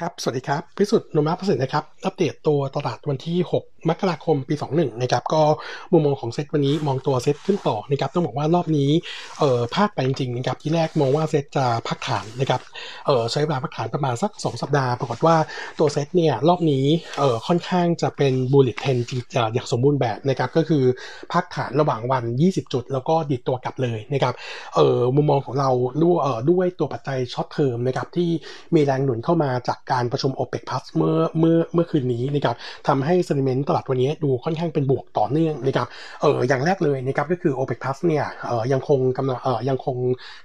ครับ สวัสดีครับ พิสุทธิ์นุมาประสิทธิ์นะครับ อัปเดตตัวตลาดวันที่ 6มกราคมปี 21นะครับก็มุมมองของเซตวันนี้มองตัวเซตขึ้นต่อนะครับต้องบอกว่ารอบนี้เอ่อพลาดไปจริงๆนะครับที่แรกมองว่าเซตจะพักฐานนะครับเอ่อใช้เวลาพักฐานประมาณสัก 2 สัปดาห์ ปรากฏว่าตัวเซตเนี่ยรอบนี้เอ่อค่อนข้างจะเป็นบูลลิตเทนจริงอย่างสมบูรณ์แบบนะครับก็คือพักฐานระหว่างวัน 20 จุด แล้วก็ดิดตัวกลับเลยนะครับเอ่อมุมมองของเราด้วยเอ่อด้วยตัวปัจจัย short term นะครับที่มีแรงหนุนเข้ามาจากการประชุม OPEC Plus เมื่อเมื่อเมื่อคืนนี้นะครับทำให้ sentiment ตลาดวันนี้ดูค่อนข้างเป็นบวกต่อเนื่องนะครับเอออย่างแรกเลยนะครับก็คือ OPEC Plus เนี่ยเออยังคงกำลังเออยังคง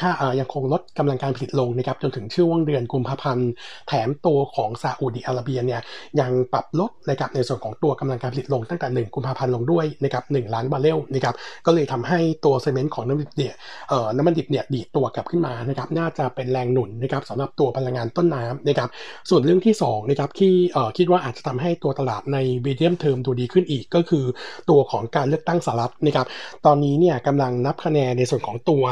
ค่าเออยังคงลดกำลังการผลิตลงนะครับจนถึงช่วงเดือนกุมภาพันธ์แถมตัวของซาอุดิอาระเบียเนี่ยยังปรับลดนะครับในส่วนของตัวกำลังการผลิตลงตั้งแต่ 1 กุมภาพันธ์ลงด้วยนะครับ1ล้านบาร์เรลนะครับก็เลยทำให้ตัว sentiment ของน้ำมันดิบเนี่ยเออน้ำมันดิบเนี่ยดีดตัวกลับขึ้นมานะครับน่าจะเป็นแรงหนุนนะครับสำหรับตัวพลังงานต้นน้ำนะครับส่วนเรื่องที่2นะครับที่เออคิดว่าอาจจะทำให้ตัวตลาดใน medium term ดูดีขึ้นอีกก็คือตัวของการเลือกตั้งสหรัฐนะครับ ตอนนี้เนี่ยกำลังนับคะแนนในส่วนของตัว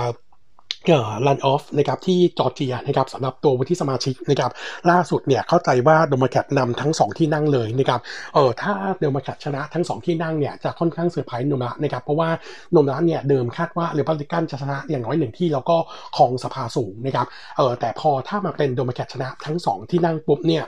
เอ่อรันออฟนะครับที่จอร์เจียนะครับสำหรับตัววุฒิสมาชิกนะครับล่าสุดเนี่ยเข้าใจว่าโดมแคทนำทั้ง 2 ที่นั่งเลยนะครับเออถ้าเดโมแครตชนะทั้ง 2 ที่นั่งเนี่ยจะค่อนข้างเซอร์ไพรส์โนมูระนะครับเพราะว่าโนมูระเนี่ยเดิมคาดว่ารีพับลิกันจะชนะอย่างน้อยหนึ่งที่แล้วก็ครองสภาสูงนะครับเออแต่พอถ้ามาเป็นเดโมแครตชนะทั้ง 2 ที่นั่งปุ๊บเนี่ย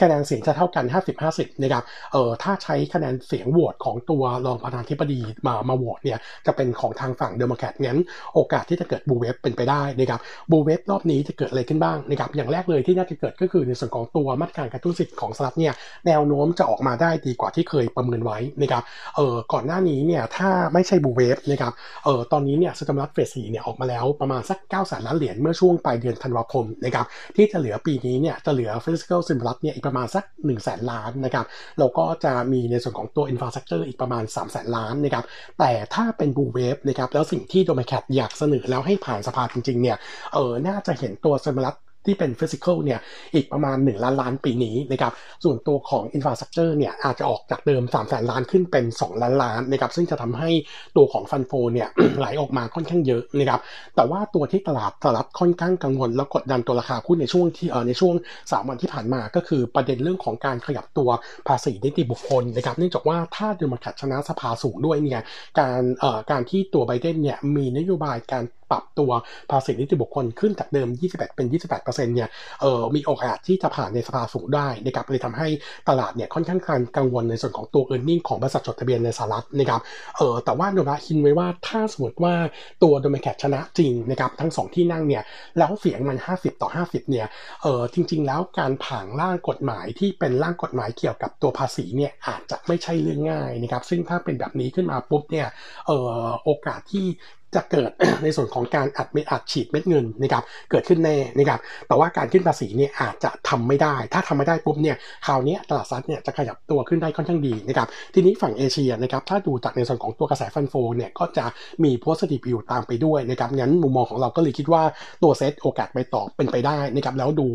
คะแนนเสียงจะเท่ากัน 50-50นะครับเออถ้าใช้คะแนนเสียงโหวตของตัวรองประธานธิบดีมามาโหวตเนี่ยจะเป็นของทางฝั่งเดโมแครตงั้นโอกาสที่จะเกิดบูเวฟเป็นไปได้นะครับบูเวฟรอบนี้จะเกิดอะไรขึ้นบ้างนะครับอย่างแรกเลยที่น่าจะเกิดก็คือในส่วนของตัวมาตรการกระตุ้นเศรษฐกิจของสหรัฐเนี่ยแนวโน้มจะออกมาได้ดีกว่าที่เคยประเมินไว้นะครับเออก่อนหน้านี้เนี่ยถ้าไม่ใช่บูเวฟนะครับเออตอนนี้เนี่ยสตมรัฐเฟสสี่เนี่ยออกมาแล้วประมาณสัก9ก้าแสนล้านเหรียญเมื่อช่วงปลายเดือนธันวาคมนะครับที่จะเหลือปีนี้เนี่ยจะเหลือ fiscal stimulus เนี่ยอีกประมาณสัก1นึ่งแสนล้านนะครับแล้วก็จะมีในส่วนของตัว infrastructure อีกประมาณ3 0 0แสนล้านนะครับแต่ถ้าเป็นบูเวฟนะครับแล้วสิ่งที่โดมแคทอยากเสนอแล้วให้ผ่านสภาจริงๆเนี่ยเออน่าจะเห็นตัว stimulus ที่เป็น fiscal เนี่ยอีกประมาณ 1 ล้านล้านปีนี้นะครับส่วนตัวของ infrastructure เนี่ยอาจจะออกจากเดิม3 0 0แสนล้านขึ้นเป็น 2 ล้านล้านนะครับซึ่งจะทำให้ตัวของ fund flow เนี่ยไหลออกมาค่อนข้างเยอะนะครับแต่ว่าตัวที่ตลาดตลาดค่อนข้างกังวล แล้วกดดันตัวราคาหุ้นในช่วงที่เออในช่วง 3 วันที่ผ่านมาก็คือประเด็นเรื่องของการขยับตัวภาษีนิติบุคคลนะครับเนื่องจากว่าถ้าเดโมแครตชนะสภาสูงด้วยเนี่ยการเอ่อการที่ตัวไบเดนเนี่ยมีนโยบายการ ปรับตัวภาษีนิติบุคคลขึ้นจากเดิม 21 เป็น 28%เนี่ยเออมีโอกาสที่จะผ่านในสภาสูงได้นะครับเลยทำให้ตลาดเนี่ยค่อนข้างกังวลในส่วนของตัว e a r n i n g ของบริษัทจดทะเบียนในสหรัฐนะครับเออแต่ว่าโนราคินไว้ว่าถ้าสมมติว่าตัวโดเมแคทชนะจริงนะครับทั้ง2ที่นั่งเนี่ยแล้วเสียงมัน 50 ต่อ 50 เนี่ยเออจริง ๆ แล้วการผ่านร่างกฎหมายที่เป็นร่างกฎหมายเกี่ยวกับตัวภาษีเนี่ยอาจจะไม่ใช่เรื่องง่ายนะครับซึ่งถ้าเป็นแบบนี้ขึ้นมาปุ๊บเนี่ยเออโอกาสที่ จะเกิดในส่วนของการอัดเม็ดอัดฉีดเม็ดเงินนะครับเกิดขึ้นแน่นะครับแต่ว่าการขึ้นภาษีเนี่ยอาจจะทำไม่ได้ ถ้าทำไม่ได้ปุ๊บเนี่ยคราวนี้ตลาดซัดเนี่ยจะขยับตัวขึ้นได้ค่อนข้างดีนะครับทีนี้ฝั่งเอเชียนะครับถ้าดูจากในส่วนของตัวกระแสฟันโฟเนี่ยก็จะมีโพสิทีฟอยู่ตามไปด้วยนะครับงั้นมุมมองของเราก็เลยคิดว่าตัวเซตโอกาสไปต่อเป็นไปได้นะครับแล้วดู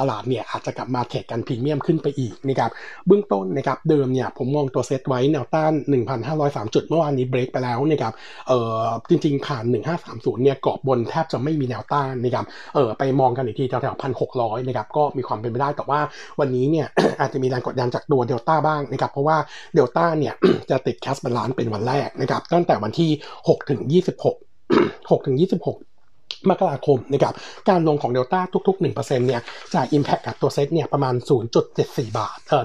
ตลาดเนี่ยอาจจะกลับมาเทรดกันพรีเมียมขึ้นไปอีกนะครับเบื้องต้นนะครับเดิมเนี่ยผมมองตัวเซตไว้แนวต้าน 1,503 จุดเมื่อวานนี้เบรกไปแล้วนะครับเอ่อจริง ๆ ผ่าน 1530 เนี่ยกรอบบนแทบจะไม่มีแนวต้านนะครับเออไปมองกันอีกทีแถวๆพันหกร้อยนะครับก็มีความเป็นไปได้แต่ว่าวันนี้เนี่ยอาจจะมีแรงกดดันจากตัวเดลต้าบ้างนะครับเพราะว่าเดลต้าเนี่ยจะติด cash balance เป็นวันแรกนะครับตั้งแต่วันที่ 6 ถึง 26 6 ถึง 26 มกราคมนะครับการลงของเดลต้าทุก ๆ 1%เนี่ยจะ Impact กับตัวเซตเนี่ยประมาณ 0.74 บาทเอ่อ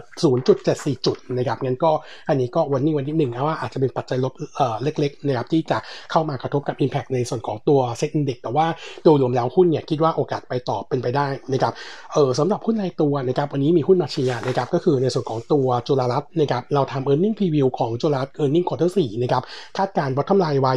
0.74 จุดนะครับงั้นก็อันนี้ก็วันนี้วันที่หนึ่งนะว่าอาจจะเป็นปัจจัยลบเอ่อเล็กๆนะครับที่จะเข้ามากระทบกับ Impact ในส่วนของตัวเซ็ตอินเด็กแต่ว่าโดยรวมแล้วหุ้นเนี่ยคิดว่าโอกาสไปต่อเป็นไปได้นะครับเออสำหรับหุ้นในตัวนะครับวันนี้มีหุ้นมาเชียนะครับก็คือในส่วนของตัวจุฬารัตน์นะครับเราทำ e a r n i n g preview ของจุฬารัตน์ e a r n i n g quarter 4นะครับคาดการณ์ bottom line ไว้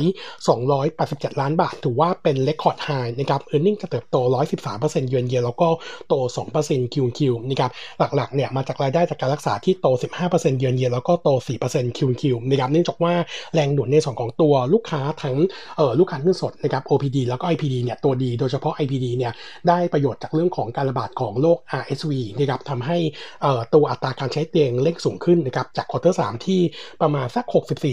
287 ล้านบาท ถือว่าเป็น record high นะครับ e a r n i n g จะเติบโต 113%เยือนเยียแล้วก็โต 2% QQ นะครับหลักๆเนี่ยมาจากรายได้จากการรักษาที่โต 15%เยือนเยียแล้วก็โต 4% QQ นะครับเนื่องจากว่าแรงหนุนในส่วนของตัวลูกค้าทั้งเอ่อลูกค้าเงินสดนะครับ OPD แล้วก็ IPD เนี่ยตัวดีโดยเฉพาะ IPD เนี่ยได้ประโยชน์จากเรื่องของการระบาดของโรค RSV นะครับทำให้เอ่อตัวอัตราการใช้เตียงเร่งสูงขึ้นนะครับจาก quarter 3ที่ประมาณสัก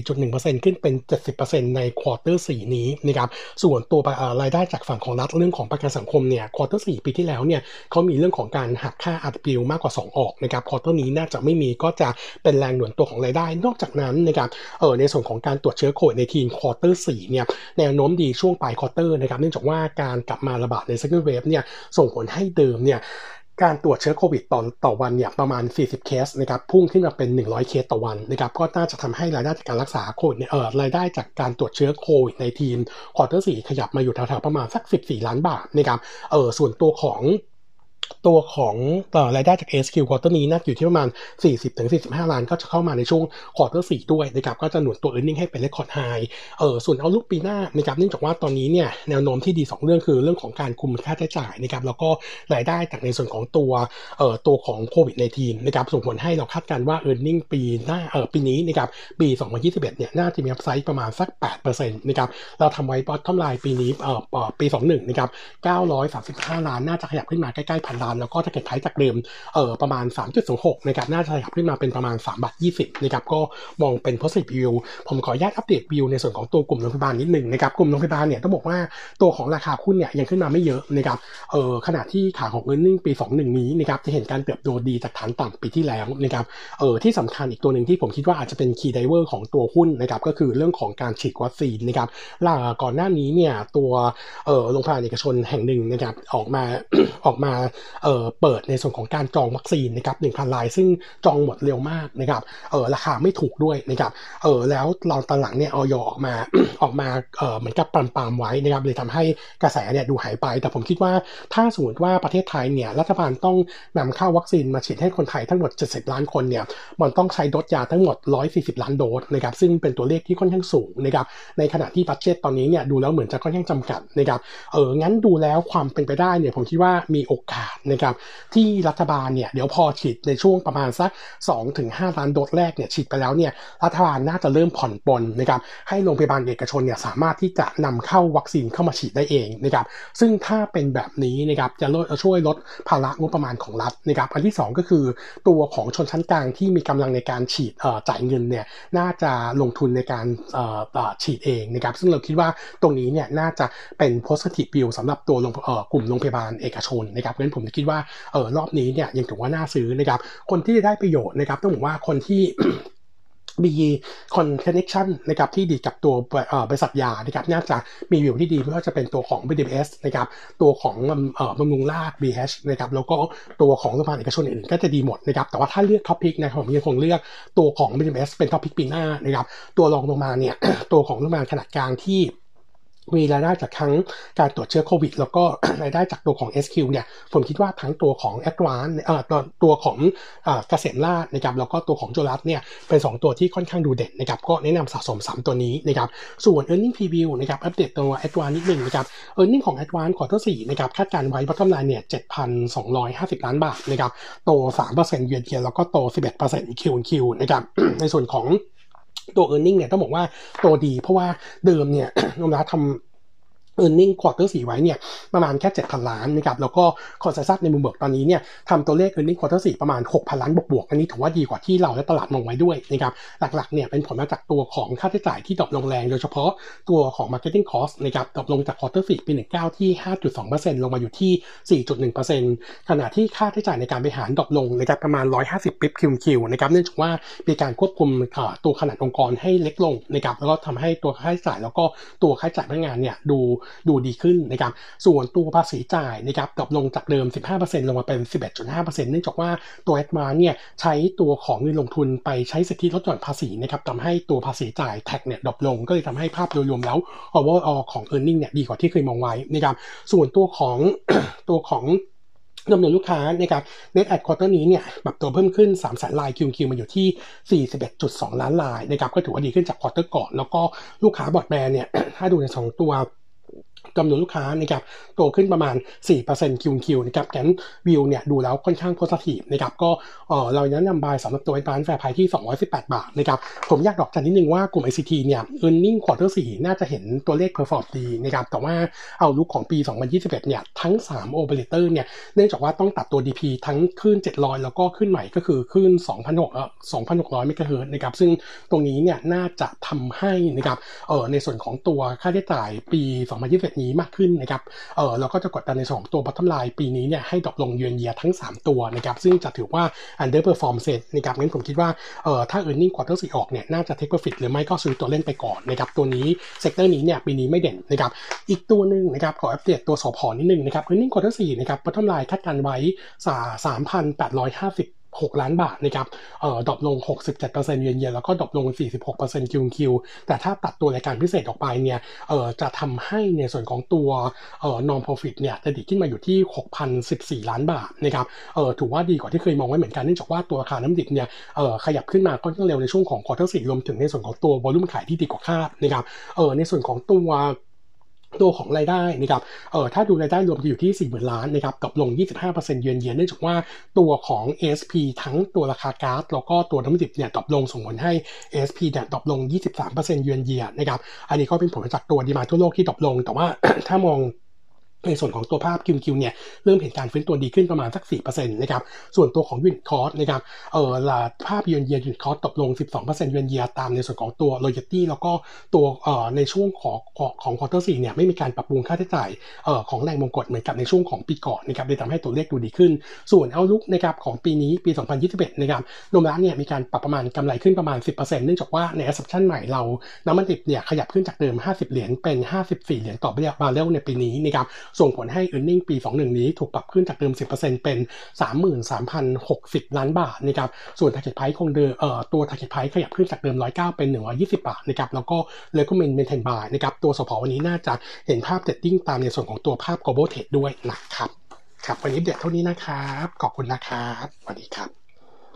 64.1%ขึ้นเป็น 70%ใน quarter 4นี้นะครับส่วนตัวรายได้จากจากฝั่งของรัฐเรื่องของประกันสังคมเนี่ย quarter สี่ปีที่แล้วเนี่ยเขามีเรื่องของการหักค่าอัดบิลมากกว่า 2 ออกนะครับ quarter นี้น่าจะไม่มีก็จะเป็นแรงหนุนตัวของรายได้ นอกจากนั้นนะครับเออในส่วนของการตรวจเชื้อโควิด nineteen quarter สี่เนี่ยแนวโน้มดีช่วงปลาย quarter นะครับเนื่องจากว่าการกลับมาระบาดใน second wave เนี่ยส่งผลให้เดิมเนี่ย การตรวจเชื้อโควิดต่อต่อวันเนี่ยประมาณ 40 เคสนะครับพุ่งขึ้นมาเป็น 100 เคสต่อวันนะครับก็น่าจะทำให้รายได้จากการรักษาโควิดเนี่ยเออรายได้จากการตรวจเชื้อโควิด nineteen quarter สี่ขยับมาอยู่แถวๆประมาณสัก 14 ล้านบาทนะครับเออส่วนตัวของ ตัวของรายได้จาก SQ quarter นี้น่าอยู่ที่ประมาณ 40-45 ล้านก็จะเข้ามาในช่วง quarter สี่ด้วยนะครับก็จะหนุนตัว e a r n i n g ให้เป็น record high เออส่วน outlook ปีหน้านะครับเนื่องจากว่าตอนนี้เนี่ยแนวโน้มที่ดี 2 เรื่องคือเรื่องของการคุมค่าใช้จ่ายนะครับแล้วก็รายได้จากในส่วนของตัวเอ่อตัวของโควิด nineteen นะครับส่งผลให้เราคาดการณ์ว่า e a r n i n g ปีหน้าเออปีนี้นะครับปี 2021 เนี่ยน่าจะมีอัพไซด์ประมาณสัก 8%นะครับเราทำไว้บอททอมไลน์ปีนี้เอ่อปี 21 นะครับ 935 ล้านน่าจะขยับขึ้นมาใกล้ๆพันลาน แล้วก็ถ้าเกิดท้ายจากเดิมเออประมาณ 3.26นะครับน่าจะขยับขึ้นมาเป็นประมาณ3บาท20นะครับก็มองเป็น positive view ผมขออนุญาตอัปเดตวิวในส่วนของตัวกลุ่มโรงพยาบาลนิดหนึ่งนะครับกลุ่มโรงพยาบาลเนี่ยต้องบอกว่าตัวของราคาหุ้นเนี่ยยังขึ้นมาไม่เยอะนะครับเออขณะที่ขาของ e a r n i n g ปี 21 นี้นะครับจะเห็นการเติบโตดีจากฐานต่ำปีที่แล้วนะครับเออที่สำคัญอีกตัวหนึ่งที่ผมคิดว่าอาจจะเป็น key driver ของตัวหุ้นนะครับก็คือเรื่องของการฉีดวัคซีนนะครับล่าก่อนหน้านี้เนี่ยตัวเออโรงพยาบาลเอกชนแห่งหนึ่งนะครับออกมาออกมาเออเปิดในส่วนของการจองวัคซีนนะครับหนึ่งพันลายซึ่งจองหมดเร็วมากนะครับเออราคาไม่ถูกด้วยนะครับเออแล้วเราตอนหลังเนี่ยออยออกมาออกมาเออเหมือนกับปรามปามไว้นะครับเลยทำให้กระแสเนี่ยดูหายไป แต่ผมคิดว่าถ้าสมมติว่าประเทศไทยเนี่ยรัฐบาลต้องนำเข้าวัคซีนมาฉีดให้คนไทยทั้งหมด 70 ล้านคนเนี่ยมันต้องใช้โดสยาทั้งหมด 140 ล้านโดสนะครับซึ่งเป็นตัวเลขที่ค่อนข้างสูงนะครับในขณะที่บัตเจตตอนนี้เนี่ยดูแล้วเหมือนจะค่อนข้างจำกัดนะครับเอองั้นดูแล้วความเป็นไปได้เนี่ยผมคิดว่ามีโอกาสนะครับที่รัฐบาลเนี่ยเดี๋ยวพอฉีดในช่วงประมาณสัก 2-5 ล้านโดสแรกเนี่ยฉีดไปแล้วเนี่ยรัฐบาลน่าจะเริ่มผ่อนปลนนะครับให้โรงพยาบาลเอกชนเนี่ยสามารถที่จะนำเข้าวัคซีนเข้ามาฉีดได้เองนะครับซึ่งถ้าเป็นแบบนี้นะครับจะช่วยลดภาระงบประมาณของรัฐนะครับอันที่ 2 ก็คือตัวของชนชั้นกลางที่มีกำลังในการฉีดจ่ายเงินเนี่ยน่าจะลงทุนในการฉีดเองนะครับซึ่งเราคิดว่าตรงนี้เนี่ยน่าจะเป็น positive view สำหรับตัวกลุ่มโรงพยาบาลเอกชนนะครับเพราะฉะนั้นผมคิดว่าเออรอบนี้เนี่ยยังถือว่าน่าซื้อนะครับคนที่ได้ประโยชน์นะครับต้องบอกว่าคนที่มีคอนเนคชันนะครับที่ดีกับตัวบริษัทยานะครับน่าจะมีวิวที่ดีไม่ว่าจะเป็นตัวของ BDMS นะครับตัวของบำรุงราษฎร์ BH นะครับแล้วก็ตัวของโรงพยาบาลเอกชนอื่นก็จะดีหมดนะครับแต่ว่าถ้าเลือก top pick นะครับผมยังคงเลือกตัวของ BDMS เป็น top pick ปีหน้านะครับตัวรองลงมาเนี่ยตัวของโรงพยาบาลขนาดกลางที่ มีรายได้จากทั้งการตรวจเชื้อโควิด แล้วก็รายได้จากตัวของ SQ เนี่ยผมคิดว่าทั้งตัวของ a d v a n c e เอ่อตัวตัวของเกษมราษฎร์นะครับแล้วก็ตัวของจุฬารัตน์เนี่ยเป็น 2 ตัวที่ค่อนข้างดูเด่นนะครับก็แนะนำสะสม 3 ตัวนี้นะครับส่วน e a r n i n g preview นะครับอัปเดตตัว a d v a n c e นิดหนึ่งนะครับ e a r n i n g ของ a d v a n c e ควอเตอร์สี่นะครับคาดการณ์ไว้ bottom line เนี่ย7,250 ล้านบาทนะครับโต3%เยือนเยียแล้วก็โต 11% QQ นะครับในส่วนของ ตัว e a r n i n g เนี่ยต้องบอกว่าโตดี เพราะว่าเดิมเนี่ยนมรัทำ e a r n i n g ควอเตอร์สี่ไว้เนี่ยประมาณแค่7,000 ล้านนะครับแล้วก็ consensus ในมุมบวกตอนนี้เนี่ยทำตัวเลข e a r n i n g ควอเตอร์สี่ประมาณ 6,000 ล้านบวกๆอันนี้ถือว่าดีกว่าที่เราและตลาดมองไว้ด้วยนะครับหลักๆเนี่ยเป็นผลมาจากตัวของค่าใช้จ่ายที่ drop ลงแรงโดยเฉพาะตัวของ marketing cost นะครับ drop ลงจาก quarter สี่ปี19ที่ 5.2%ลงมาอยู่ที่ 4.1%ขณะที่ค่าใช้จ่ายในการบริหาร drop ลงนะครับประมาณ 150 bip QQ นะครับเนื่องจากว่ามีการควบคุมตัวขนาดองค์กรให้เล็กลงนะครับแล้วก็ทำให้ตัวค่าใช้จ่ายแล้วก็ตัวค่าใช้จ่ายพนักงานเนี่ยดูดูดีขึ้นนะครับส่วนตัวภาษีจ่ายนะครับ drop ลงจากเดิม 15%ลงมาเป็น 11.5%เนื่องจากว่าตัวแอดมาเนี่ยใช้ตัวของเงินลงทุนไปใช้สิทธิลดหย่อนภาษีนะครับทำให้ตัวภาษีจ่าย tax เนี่ย drop ลงก็เลยทำให้ภาพโดยรวมแล้ว overall ของ e a r n i n g เนี่ยดีกว่าที่เคยมองไว้นะครับส่วนตัวของตัวของจำนวนลูกค้านะครับ net add quarter นี้เนี่ยปรับตัวเพิ่มขึ้น3แสนราย QQ มาอยู่ที่ 41.2 ล้านรายนะครับ ก็ถือว่าดีขึ้นจาก quarter ก่อน แล้วก็ลูกค้าบอดแบนเนี่ย ถ้าดูใน 2 ตัว จำนวนลูกค้านะครับโตขึ้นประมาณ 4%คิวคิวนะครับแกนวิวเนี่ยดูแล้วค่อนข้างโพสทีฟนะครับก็เออเราแนะนำบายสำหรับตัวร้านแฟร์ไพที่ 218 บาทนะครับผมอยากดอกจันนิดนึงว่ากลุ่ม ICT เนี่ย e a r n i n g quarter 4น่าจะเห็นตัวเลข perform ดีนะครับแต่ว่าเอาลุกของปี 2021 เนี่ยทั้ง 3 operator เนี่ยเนื่องจากว่าต้องตัดตัว DP ทั้งขึ้น 700 แล้วก็ขึ้นใหม่ก็คือขึ้น 2,600-2,600เมกะเฮิรตซ์นะครับซึ่งตรงนี้เนี่ยน่าจะทำให้นะครับเออในส่วนของตัวค่าใช้จ่ายปี 2021นี้มากขึ้นนะครับเออเราก็จะกดดันในสองตัว bottom line ปีนี้เนี่ยให้ drop ลง year on year ทั้ง 3 ตัวนะครับซึ่งจะถือว่า underperform เสร็จนะครับงั้นผมคิดว่าเออถ้า earning ว่าทั้งสี่ออกเนี่ยน่าจะ take profit หรือไม่ก็ซื้อตัวเล่นไปก่อนนะครับตัวนี้ sector นี้เนี่ยปีนี้ไม่เด่นนะครับอีกตัวหนึ่งนะครับขออัปเดตตัวสผนิดนึงนะครับ earning quarter สี่นะครับ bottom line คาดการไว้สามพันแปดร้อยห้าสิบ 6 ล้านบาทนะครับเอ่อ drop ลง 67% year on year แล้วก็ drop ลง 46% QQ แต่ถ้าตัดตัวรายการพิเศษออกไปเนี่ยเอ่อจะทำให้ในส่วนของตัวเอ่อ norm profit เนี่ยจะดีขึ้นมาอยู่ที่ 6,014 ล้านบาทนะครับเอ่อถือว่าดีกว่าที่เคยมองไว้เหมือนกันเนื่องจากว่าตัวราคาน้ำดิบเนี่ยเอ่อขยับขึ้นมาค่อนข้างเร็วในช่วงของ quarter สี่รวมถึงในส่วนของตัว volume ขายที่ดีกว่าคาดนะครับเอ่อในส่วนของตัว ตัวของรายได้นะครับ เอ่อถ้าดูรายได้รวมจะอยู่ที่ 40,000 ล้านนะครับปรับลง 25% year on year เนื่องจากว่าตัวของ ASP ทั้งตัวราคาก๊าซแล้วก็ตัวน้ำมันดิบเนี่ย drop ลงส่งผลให้ ASP เนี่ย drop ลง 23% year on year นะครับ อันนี้ก็เป็นผลมาจากตัว demand ทั่วโลกที่ drop ลง แต่ว่าถ้ามอง ในส่วนของตัวภาพ QQ เนี่ยเริ่มเห็นการฟื้นตัวดีขึ้นประมาณสัก 4%นะครับส่วนตัวของ unit cost นะครับเออลาภาพเยือนเยียยูนิตคอร์สตกลง 12%เยือนเยียตามในส่วนของตัว royalty แล้วก็ตัวเอ่อในช่วงของของของควอเตอร์สี่เนี่ยไม่มีการปรับปรุงค่าใช้จ่ายเอ่อของแรงมงกฎเหมือนกับในช่วงของปีก่อนนะครับเลยทำให้ตัวเลขดูดีขึ้น ส่วนเอาลุกนะครับของปีนี้ปี 2021นะครับรวมแล้วเนี่ยมีการปรับประมาณกำไรขึ้นประมาณ 10%เนื่องจากว่าใน assumption ใหม่เราน้ำมันดิบเนี่ยขยับขึ้นจากเดิม 50 เหรียญเป็น 54 เหรียญต่อบาร์เรลในปีนี้นะครับส่งผลให้ e a r n i n g ปี 21 นี้ถูกปรับขึ้นจากเดิม 10%เป็น 33,060 ล้านบาทนะครับส่วน target price คงเดิมเอ่อตัว target price ขยับขึ้นจากเดิม 109 เป็น 120 บาทนะครับแล้วก็ recommend maintain buy นะครับตัวสพวันนี้น่าจะเห็นภาพ trading ตามในส่วนของตัวภาพ global trade ด้วยนะครับครับวันนี้เด็ดเท่านี้นะครับ ขอบคุณนะครับสวัสดีครับ